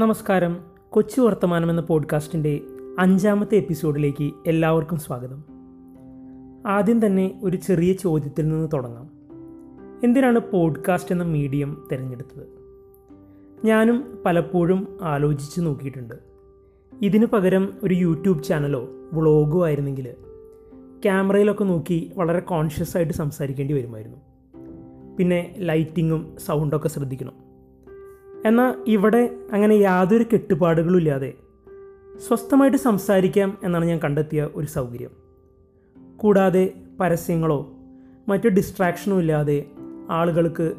നമസ്കാരം. കൊച്ചു വർത്തമാനം എന്ന പോഡ്കാസ്റ്റിന്റെ അഞ്ചാമത്തെ എപ്പിസോഡിലേക്ക് എല്ലാവർക്കും സ്വാഗതം. ആദ്യം തന്നെ ഒരു ചെറിയ ചോദ്യത്തിൽ നിന്ന് തുടങ്ങാം. എന്തിനാണ് പോഡ്കാസ്റ്റ് എന്ന മീഡിയം തിരഞ്ഞെടുത്തത്? ഞാനും പലപ്പോഴും ആലോചിച്ച് നോക്കിയിട്ടുണ്ട്. ഇതിന് പകരം ഒരു യൂട്യൂബ് ചാനലോ വ്ളോഗോ ആയിരുന്നെങ്കിൽ ക്യാമറയിലൊക്കെ നോക്കി വളരെ കോൺഷ്യസ് ആയിട്ട് സംസാരിക്കേണ്ടി വരുമായിരുന്നു. പിന്നെ ലൈറ്റിങ്ങും സൗണ്ടൊക്കെ ശ്രദ്ധിക്കണം. എന്നാൽ ഇവിടെ അങ്ങനെ യാതൊരു കെട്ടുപാടുകളും ഇല്ലാതെ സ്വസ്ഥമായിട്ട് സംസാരിക്കാം എന്നാണ് ഞാൻ കണ്ടെത്തിയ ഒരു സൗകര്യം. കൂടാതെ പരസ്യങ്ങളോ മറ്റ് ഡിസ്ട്രാക്ഷനോ ഇല്ലാതെ ആളുകൾക്ക്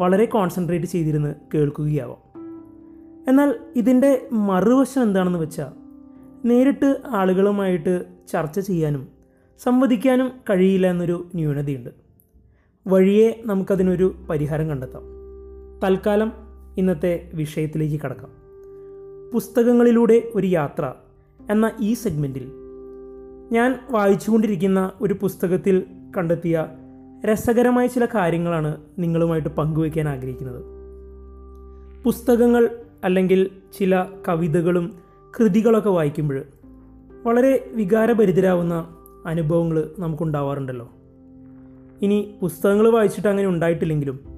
വളരെ കോൺസെൻട്രേറ്റ് ചെയ്തിരുന്ന് കേൾക്കുകയാവാം. എന്നാൽ ഇതിന്റെ മറുവശം എന്താണെന്ന് വെച്ചാൽ നേരിട്ട് ആളുകളുമായിട്ട് ചർച്ച ചെയ്യാനും സംവദിക്കാനും കഴിയില്ല എന്നൊരു ന്യൂനതയുണ്ട്. വഴിയെ നമുക്കതിനൊരു പരിഹാരം കണ്ടെത്താം. തൽക്കാലം ഇന്നത്തെ വിഷയത്തിലേക്ക് കടക്കാം. പുസ്തകങ്ങളിലൂടെ ഒരു യാത്ര എന്ന ഈ സെഗ്മെന്റിൽ ഞാൻ വായിച്ചുകൊണ്ടിരിക്കുന്ന ഒരു പുസ്തകത്തിൽ കണ്ടെത്തിയ രസകരമായ ചില കാര്യങ്ങളാണ് നിങ്ങളുമായിട്ട് പങ്കുവയ്ക്കാൻ ആഗ്രഹിക്കുന്നത്. പുസ്തകങ്ങൾ അല്ലെങ്കിൽ ചില കവിതകളും കൃതികളൊക്കെ വായിക്കുമ്പോൾ വളരെ വികാരഭരിതരാവുന്ന അനുഭവങ്ങൾ നമുക്കുണ്ടാവാറുണ്ടല്ലോ. ഇനി പുസ്തകങ്ങൾ വായിച്ചിട്ട് അങ്ങനെ ഉണ്ടായിട്ടില്ലെങ്കിലും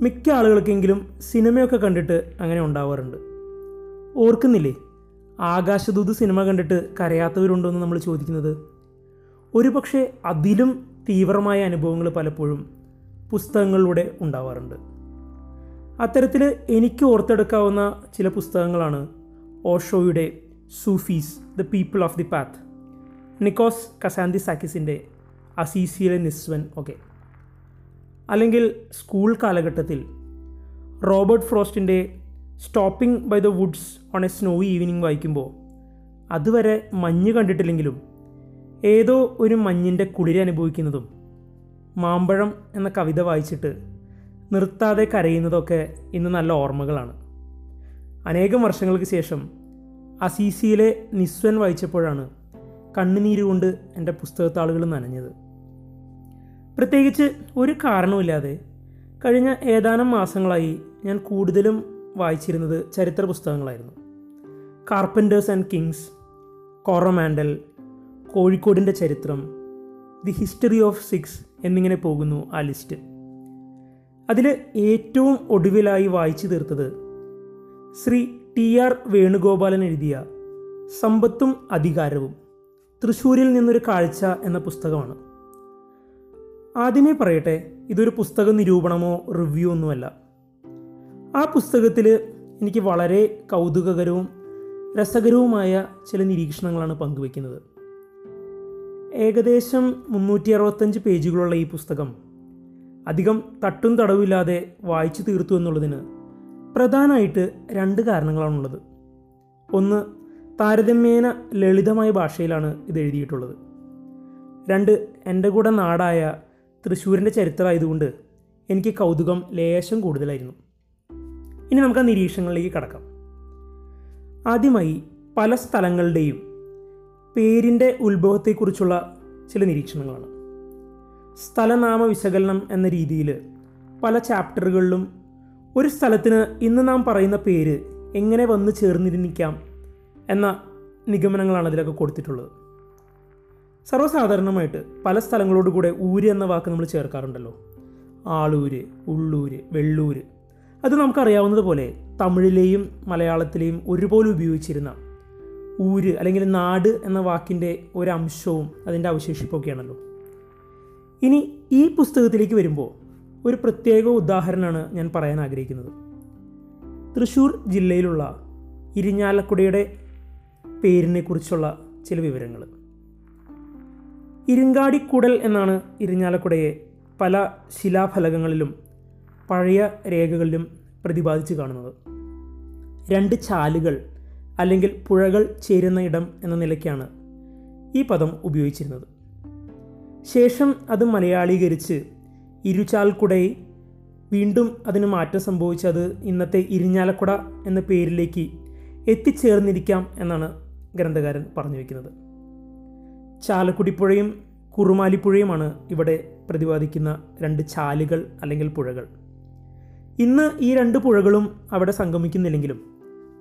മിക്ക ആളുകൾക്കെങ്കിലും സിനിമയൊക്കെ കണ്ടിട്ട് അങ്ങനെ ഉണ്ടാവാറുണ്ട്. ഓർക്കുന്നില്ലേ? ആകാശദൂത് സിനിമ കണ്ടിട്ട് കരയാത്തവരുണ്ടോ എന്ന് നമ്മൾ ചോദിക്കുന്നത്? ഒരു പക്ഷേ അതിലും തീവ്രമായ അനുഭവങ്ങൾ പലപ്പോഴും പുസ്തകങ്ങളിലൂടെ ഉണ്ടാവാറുണ്ട്. അത്തരത്തിൽ എനിക്ക് ഓർത്തെടുക്കാവുന്ന ചില പുസ്തകങ്ങളാണ് ഓഷോയുടെ Sufis the people of the path Nikos കസാന്തി സാക്കിസിന്റെ അസീസിയിലെ നിസ്വൻ ഒക്കെ. അല്ലെങ്കിൽ സ്കൂൾ കാലഘട്ടത്തിൽ. Robert ഫ്രോസ്റ്റിന്റെ stopping by the woods on a snowy evening വായിക്കുമ്പോൾ അതുവരെ മഞ്ഞ് കണ്ടിട്ടില്ലെങ്കിലും ഏതോ ഒരു മഞ്ഞിന്റെ കുളിര അനുഭവിക്കുന്നതും മാമ്പഴം എന്ന കവിത വായിച്ചിട്ട് നിർത്താതെ കരയുന്നതൊക്കെ ഇന്ന് നല്ല ഓർമ്മകളാണ്. അനേകം വർഷങ്ങൾക്ക് ശേഷം അസീസിയിലെ നിസ്വൻ വായിച്ചപ്പോഴാണ് കണ്ണുനീര് കൊണ്ട് എന്റെ പുസ്തകത്താളുകൾ നനഞ്ഞത്. പ്രത്യേകിച്ച് ഒരു കാരണവുമില്ലാതെ കഴിഞ്ഞ ഏതാനും മാസങ്ങളായി ഞാൻ കൂടുതലും വായിച്ചിരുന്നത് ചരിത്ര പുസ്തകങ്ങളായിരുന്നു. കാർപ്പന്റേഴ്സ് ആൻഡ് കിങ്സ് കോറമാൻഡൽ കോഴിക്കോടിന്റെ ചരിത്രം ദി ഹിസ്റ്ററി ഓഫ് സിക്സ് എന്നിങ്ങനെ പോകുന്നു ആ ലിസ്റ്റ്. അതിൽ ഏറ്റവും ഒടുവിലായി വായിച്ചു തീർത്തത് ശ്രീ ടി ആർ വേണുഗോപാലൻ എഴുതിയ സമ്പത്തും അധികാരവും തൃശ്ശൂരിൽ നിന്നൊരു കാഴ്ച എന്ന പുസ്തകമാണ്. ആദ്യമേ പറയട്ടെ ഇതൊരു പുസ്തക നിരൂപണമോ റിവ്യൂ ഒന്നുമല്ല. ആ പുസ്തകത്തിൽ എനിക്ക് വളരെ കൗതുകകരവും രസകരവുമായ ചില നിരീക്ഷണങ്ങളാണ് പങ്കുവെക്കുന്നത്. ഏകദേശം മുന്നൂറ്റി അറുപത്തഞ്ച് പേജുകളുള്ള ഈ പുസ്തകം അധികം തട്ടും തടവില്ലാതെ വായിച്ചു തീർത്തു എന്നുള്ളതിന് പ്രധാനമായിട്ട് രണ്ട് കാരണങ്ങളാണുള്ളത്. ഒന്ന് താരതമ്യേന ലളിതമായ ഭാഷയിലാണ് ഇത് എഴുതിയിട്ടുള്ളത്. രണ്ട് എന്റെ കൂടെ നാടായ തൃശ്ശൂരിന്റെ ചരിത്രമായതുകൊണ്ട് എനിക്ക് കൗതുകം ലേശം കൂടുതലായിരുന്നു. ഇനി നമുക്ക് ആ നിരീക്ഷണങ്ങളിലേക്ക് കടക്കാം. ആദ്യമായി പല സ്ഥലങ്ങളുടെയും പേരിന്റെ ഉത്ഭവത്തെക്കുറിച്ചുള്ള ചില നിരീക്ഷണങ്ങളാണ്. സ്ഥലനാമ വിശകലനം എന്ന രീതിയിൽ പല ചാപ്റ്ററുകളിലും ഒരു സ്ഥലത്തിന് ഇന്ന് നാം പറയുന്ന പേര് എങ്ങനെ വന്ന് ചേർന്നിരിക്കാം എന്ന നിഗമനങ്ങളാണ് അതിലൊക്കെ കൊടുത്തിട്ടുള്ളത്. സർവസാധാരണമായിട്ട് പല സ്ഥലങ്ങളോട് കൂടെ ഊര് എന്ന വാക്ക് നമ്മൾ ചേർക്കാറുണ്ടല്ലോ. ആളൂര് ഉള്ളൂര് വെള്ളൂര്. അത് നമുക്കറിയാവുന്നതുപോലെ തമിഴിലെയും മലയാളത്തിലെയും ഒരുപോലെ ഉപയോഗിച്ചിരുന്ന ഊര് അല്ലെങ്കിൽ നാട് എന്ന വാക്കിന്റെ ഒരംശവും അതിന്റെ അവശേഷിപ്പൊക്കെയാണല്ലോ. ഇനി ഈ പുസ്തകത്തിലേക്ക് വരുമ്പോൾ ഒരു പ്രത്യേക ഉദാഹരണമാണ് ഞാൻ പറയാൻ ആഗ്രഹിക്കുന്നത്. തൃശ്ശൂർ ജില്ലയിലുള്ള ഇരിഞ്ഞാലക്കുടയുടെ പേരിനെക്കുറിച്ചുള്ള ചില വിവരങ്ങൾ. ഇരിങ്കാടിക്കുടൽ എന്നാണ് ഇരിഞ്ഞാലക്കുടയെ പല ശിലാഫലകങ്ങളിലും പഴയ രേഖകളിലും പ്രതിപാദിച്ച് കാണുന്നത്. രണ്ട് ചാലുകൾ അല്ലെങ്കിൽ പുഴകൾ ചേരുന്ന ഇടം എന്ന നിലയ്ക്കാണ് ഈ പദം ഉപയോഗിച്ചിരുന്നത്. ശേഷം അത് മലയാളീകരിച്ച് ഇരുചാൽക്കുടയെ വീണ്ടും അതിന് മാറ്റം സംഭവിച്ചത് ഇന്നത്തെ ഇരിഞ്ഞാലക്കുട എന്ന പേരിലേക്ക് എത്തിച്ചേർന്നിരിക്കാം എന്നാണ് ഗ്രന്ഥകാരൻ പറഞ്ഞു വയ്ക്കുന്നത് ചാലക്കുടിപ്പുഴയും കുറുമാലിപ്പുഴയുമാണ് ഇവിടെ പ്രതിപാദിക്കുന്ന രണ്ട് ചാലുകൾ അല്ലെങ്കിൽ പുഴകൾ. ഇന്ന് ഈ രണ്ട് പുഴകളും അവിടെ സംഗമിക്കുന്നില്ലെങ്കിലും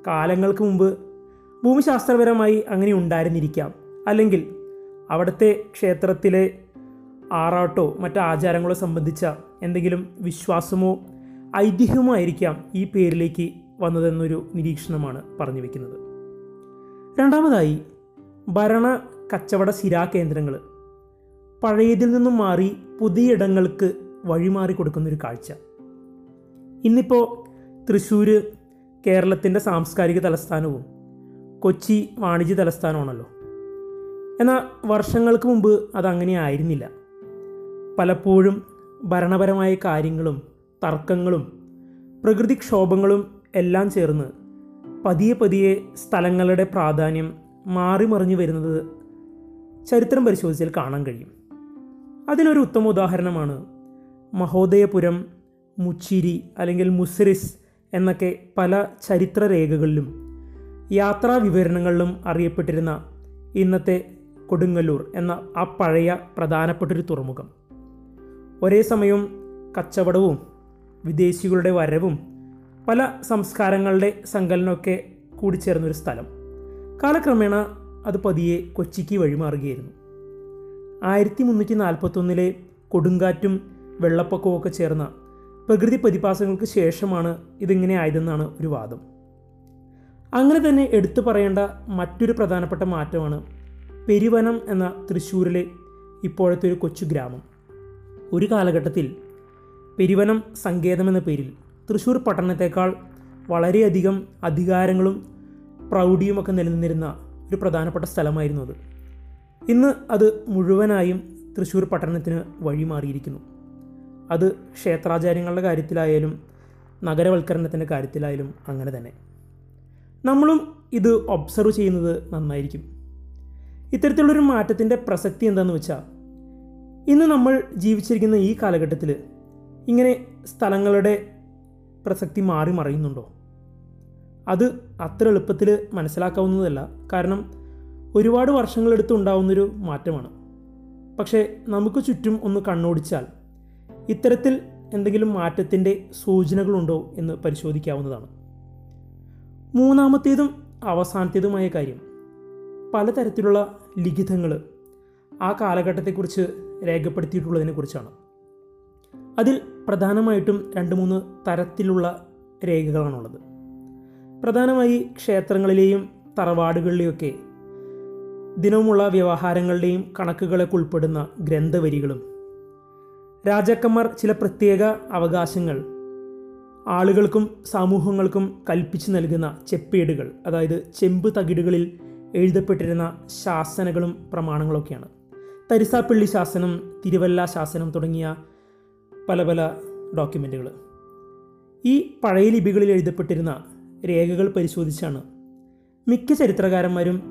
കാലങ്ങൾക്ക് മുമ്പ് ഭൂമിശാസ്ത്രപരമായി അങ്ങനെ ഉണ്ടായിരുന്നിരിക്കാം. അല്ലെങ്കിൽ അവിടുത്തെ ക്ഷേത്രത്തിലെ ആറാട്ടോ മറ്റു ആചാരങ്ങളോ സംബന്ധിച്ച എന്തെങ്കിലും വിശ്വാസമോ ഐതിഹ്യമോ ആയിരിക്കാം ഈ പേരിലേക്ക് വന്നതെന്നൊരു നിരീക്ഷണമാണ് പറഞ്ഞു വെക്കുന്നത് രണ്ടാമതായി ഭരണ കച്ചവട ശിരാകേന്ദ്രങ്ങൾ പഴയതിൽ നിന്നും മാറി പുതിയിടങ്ങൾക്ക് വഴിമാറി കൊടുക്കുന്നൊരു കാഴ്ച. ഇന്നിപ്പോൾ തൃശ്ശൂർ കേരളത്തിന്റെ സാംസ്കാരിക തലസ്ഥാനവും കൊച്ചി വാണിജ്യ തലസ്ഥാനമാണല്ലോ. എന്നാൽ വർഷങ്ങൾക്ക് മുമ്പ് അതങ്ങനെ ആയിരുന്നില്ല. പലപ്പോഴും ഭരണപരമായ കാര്യങ്ങളും തർക്കങ്ങളും പ്രകൃതിക്ഷോഭങ്ങളും എല്ലാം ചേർന്ന് പതിയെ പതിയെ സ്ഥലങ്ങളുടെ പ്രാധാന്യം മാറിമറിഞ്ഞു വരുന്നത് ചരിത്രം പരിശോധിച്ചാൽ കാണാൻ കഴിയും. അതിനൊരു ഉത്തമ ഉദാഹരണമാണ് മഹോദയപുരം മുച്ചിരി അല്ലെങ്കിൽ മുസ്രിസ് എന്നൊക്കെ പല ചരിത്ര രേഖകളിലും യാത്രാ വിവരണങ്ങളിലും അറിയപ്പെട്ടിരുന്ന ഇന്നത്തെ കൊടുങ്ങല്ലൂർ എന്ന ആ പഴയ പ്രധാനപ്പെട്ടൊരു തുറമുഖം. ഒരേ സമയം കച്ചവടവും വിദേശികളുടെ വരവും പല സംസ്കാരങ്ങളുടെ സങ്കലനമൊക്കെ കൂടിച്ചേർന്നൊരു സ്ഥലം. കാലക്രമേണ അത് പതിയെ കൊച്ചിക്ക് വഴിമാറുകയായിരുന്നു. ആയിരത്തി മുന്നൂറ്റി നാൽപ്പത്തൊന്നിലെ കൊടുങ്കാറ്റും വെള്ളപ്പൊക്കവും ഒക്കെ ചേർന്ന പ്രകൃതി പ്രതിഭാസങ്ങൾക്ക് ശേഷമാണ് ഇതിങ്ങനെ ആയതെന്നാണ് ഒരു വാദം. അങ്ങനെ തന്നെ എടുത്തു പറയേണ്ട മറ്റൊരു പ്രധാനപ്പെട്ട മാറ്റമാണ് പെരുവനം എന്ന തൃശ്ശൂരിലെ ഇപ്പോഴത്തെ ഒരു കൊച്ചു ഗ്രാമം. ഒരു കാലഘട്ടത്തിൽ പെരുവനം സങ്കേതം എന്ന പേരിൽ തൃശ്ശൂർ പട്ടണത്തേക്കാൾ വളരെയധികം അധികാരങ്ങളും പ്രൗഢിയുമൊക്കെ നിലനിന്നിരുന്ന ഒരു പ്രധാനപ്പെട്ട സ്ഥലമായിരുന്നു അത്. ഇന്ന് അത് മുഴുവനായും തൃശ്ശൂർ പട്ടണത്തിന് വഴിമാറിയിരിക്കുന്നു അത് ക്ഷേത്രാചാര്യങ്ങളുടെ കാര്യത്തിലായാലും നഗരവൽക്കരണത്തിന്റെ കാര്യത്തിലായാലും അങ്ങനെ തന്നെ. നമ്മളും ഇത് ഒബ്സർവ് ചെയ്യുന്നത് നന്നായിരിക്കും. ഇത്തരത്തിലുള്ളൊരു മാറ്റത്തിന്റെ പ്രസക്തി എന്താണെന്ന് വെച്ചാൽ ഇന്ന് നമ്മൾ ജീവിച്ചിരിക്കുന്ന ഈ കാലഘട്ടത്തിൽ ഇങ്ങനെ സ്ഥലങ്ങളുടെ പ്രസക്തി മാറി മറയുന്നുണ്ടോ? അത് അത്ര എളുപ്പത്തിൽ മനസ്സിലാക്കാവുന്നതല്ല. കാരണം ഒരുപാട് വർഷങ്ങളെടുത്ത് ഉണ്ടാവുന്നൊരു മാറ്റമാണ്. പക്ഷേ നമുക്ക് ചുറ്റും ഒന്ന് കണ്ണോടിച്ചാൽ ഇത്തരത്തിൽ എന്തെങ്കിലും മാറ്റത്തിന്റെ സൂചനകളുണ്ടോ എന്ന് പരിശോധിക്കാവുന്നതാണ്. മൂന്നാമത്തേതും അവസാനത്തേതുമായ കാര്യം. പലതരത്തിലുള്ള ലിഖിതങ്ങൾ ആ കാലഘട്ടത്തെക്കുറിച്ച് രേഖപ്പെടുത്തിയിട്ടുള്ളതിനെക്കുറിച്ചാണ് അതിൽ പ്രധാനമായിട്ടും രണ്ട് മൂന്ന് തരത്തിലുള്ള രേഖകളാണുള്ളത്. പ്രധാനമായി ക്ഷേത്രങ്ങളിലെയും തറവാടുകളിലെയൊക്കെ ദിനവുമുള്ള വ്യവഹാരങ്ങളുടെയും കണക്കുകളൊക്കെ ഉൾപ്പെടുന്ന ഗ്രന്ഥവരികളും. രാജാക്കന്മാർ ചില പ്രത്യേക അവകാശങ്ങൾ ആളുകൾക്കും സമൂഹങ്ങൾക്കും കൽപ്പിച്ചു നൽകുന്ന ചെപ്പേടുകൾ അതായത് ചെമ്പ് തകിടുകളിൽ എഴുതപ്പെട്ടിരുന്ന ശാസനകളും പ്രമാണങ്ങളൊക്കെയാണ്. തരിസാപ്പള്ളി ശാസനം തിരുവല്ല ശാസനം തുടങ്ങിയ പല പല ഡോക്യുമെന്റുകൾ ഈ പഴയ ലിപികളിൽ എഴുതപ്പെട്ടിരുന്ന രേഖകൾ പരിശോധിച്ചാണ്. മിക്ക ചരിത്രകാരന്മാരും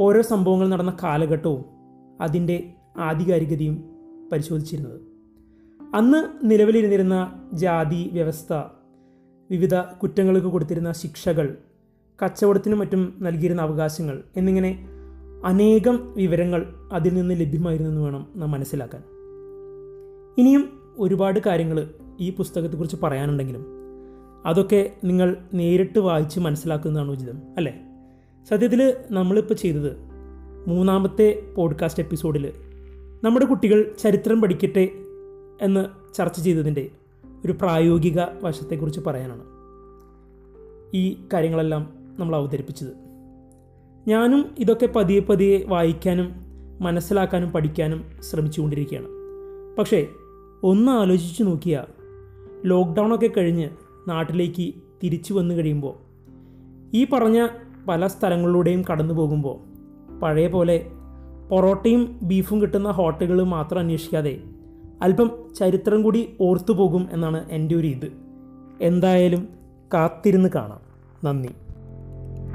ഓരോ സംഭവങ്ങൾ നടന്ന കാലഘട്ടവും അതിന്റെ ആധികാരികതയും പരിശോധിച്ചിരുന്നത്. അന്ന് നിലവിലിരുന്നിരുന്ന ജാതി വ്യവസ്ഥ വിവിധ കുറ്റങ്ങൾക്ക് കൊടുത്തിരുന്ന ശിക്ഷകൾ കച്ചവടത്തിനും മറ്റും നൽകിയിരുന്ന അവകാശങ്ങൾ എന്നിങ്ങനെ അനേകം വിവരങ്ങൾ അതിൽ നിന്ന് ലഭ്യമായിരുന്നു എന്ന് വേണം നാം മനസ്സിലാക്കാൻ. ഇനിയും ഒരുപാട് കാര്യങ്ങൾ ഈ പുസ്തകത്തെക്കുറിച്ച് പറയാനുണ്ടെങ്കിലും അതൊക്കെ നിങ്ങൾ നേരിട്ട് വായിച്ച് മനസ്സിലാക്കുന്നതാണ് ഉചിതം അല്ലേ? സത്യത്തിൽ നമ്മളിപ്പോൾ ചെയ്തത് മൂന്നാമത്തെ പോഡ്കാസ്റ്റ് എപ്പിസോഡിൽ നമ്മുടെ കുട്ടികൾ ചരിത്രം പഠിക്കട്ടെ എന്ന് ചർച്ച ചെയ്തതിന്റെ ഒരു പ്രായോഗിക വശത്തെക്കുറിച്ച് പറയാനാണ് ഈ കാര്യങ്ങളെല്ലാം നമ്മൾ അവതരിപ്പിച്ചത്. ഞാനും ഇതൊക്കെ പതിയെ പതിയെ വായിക്കാനും മനസ്സിലാക്കാനും പഠിക്കാനും ശ്രമിച്ചുകൊണ്ടിരിക്കുകയാണ്. പക്ഷേ ഒന്ന് ആലോചിച്ച് നോക്കിയാൽ ലോക്ക്ഡൗണൊക്കെ കഴിഞ്ഞ് നാട്ടിലേക്ക് തിരിച്ചു വന്നു കഴിയുമ്പോൾ ഈ പറഞ്ഞ പല സ്ഥലങ്ങളിലൂടെയും കടന്നു പോകുമ്പോൾ പഴയ പോലെ പൊറോട്ടയും ബീഫും കിട്ടുന്ന ഹോട്ടലുകൾ മാത്രം അന്വേഷിക്കാതെ അല്പം ചരിത്രം കൂടി ഓർത്തു പോകും എന്നാണ് എന്റെ ഒരു ഇത്. എന്തായാലും കാത്തിരുന്ന് കാണാം. നന്ദി.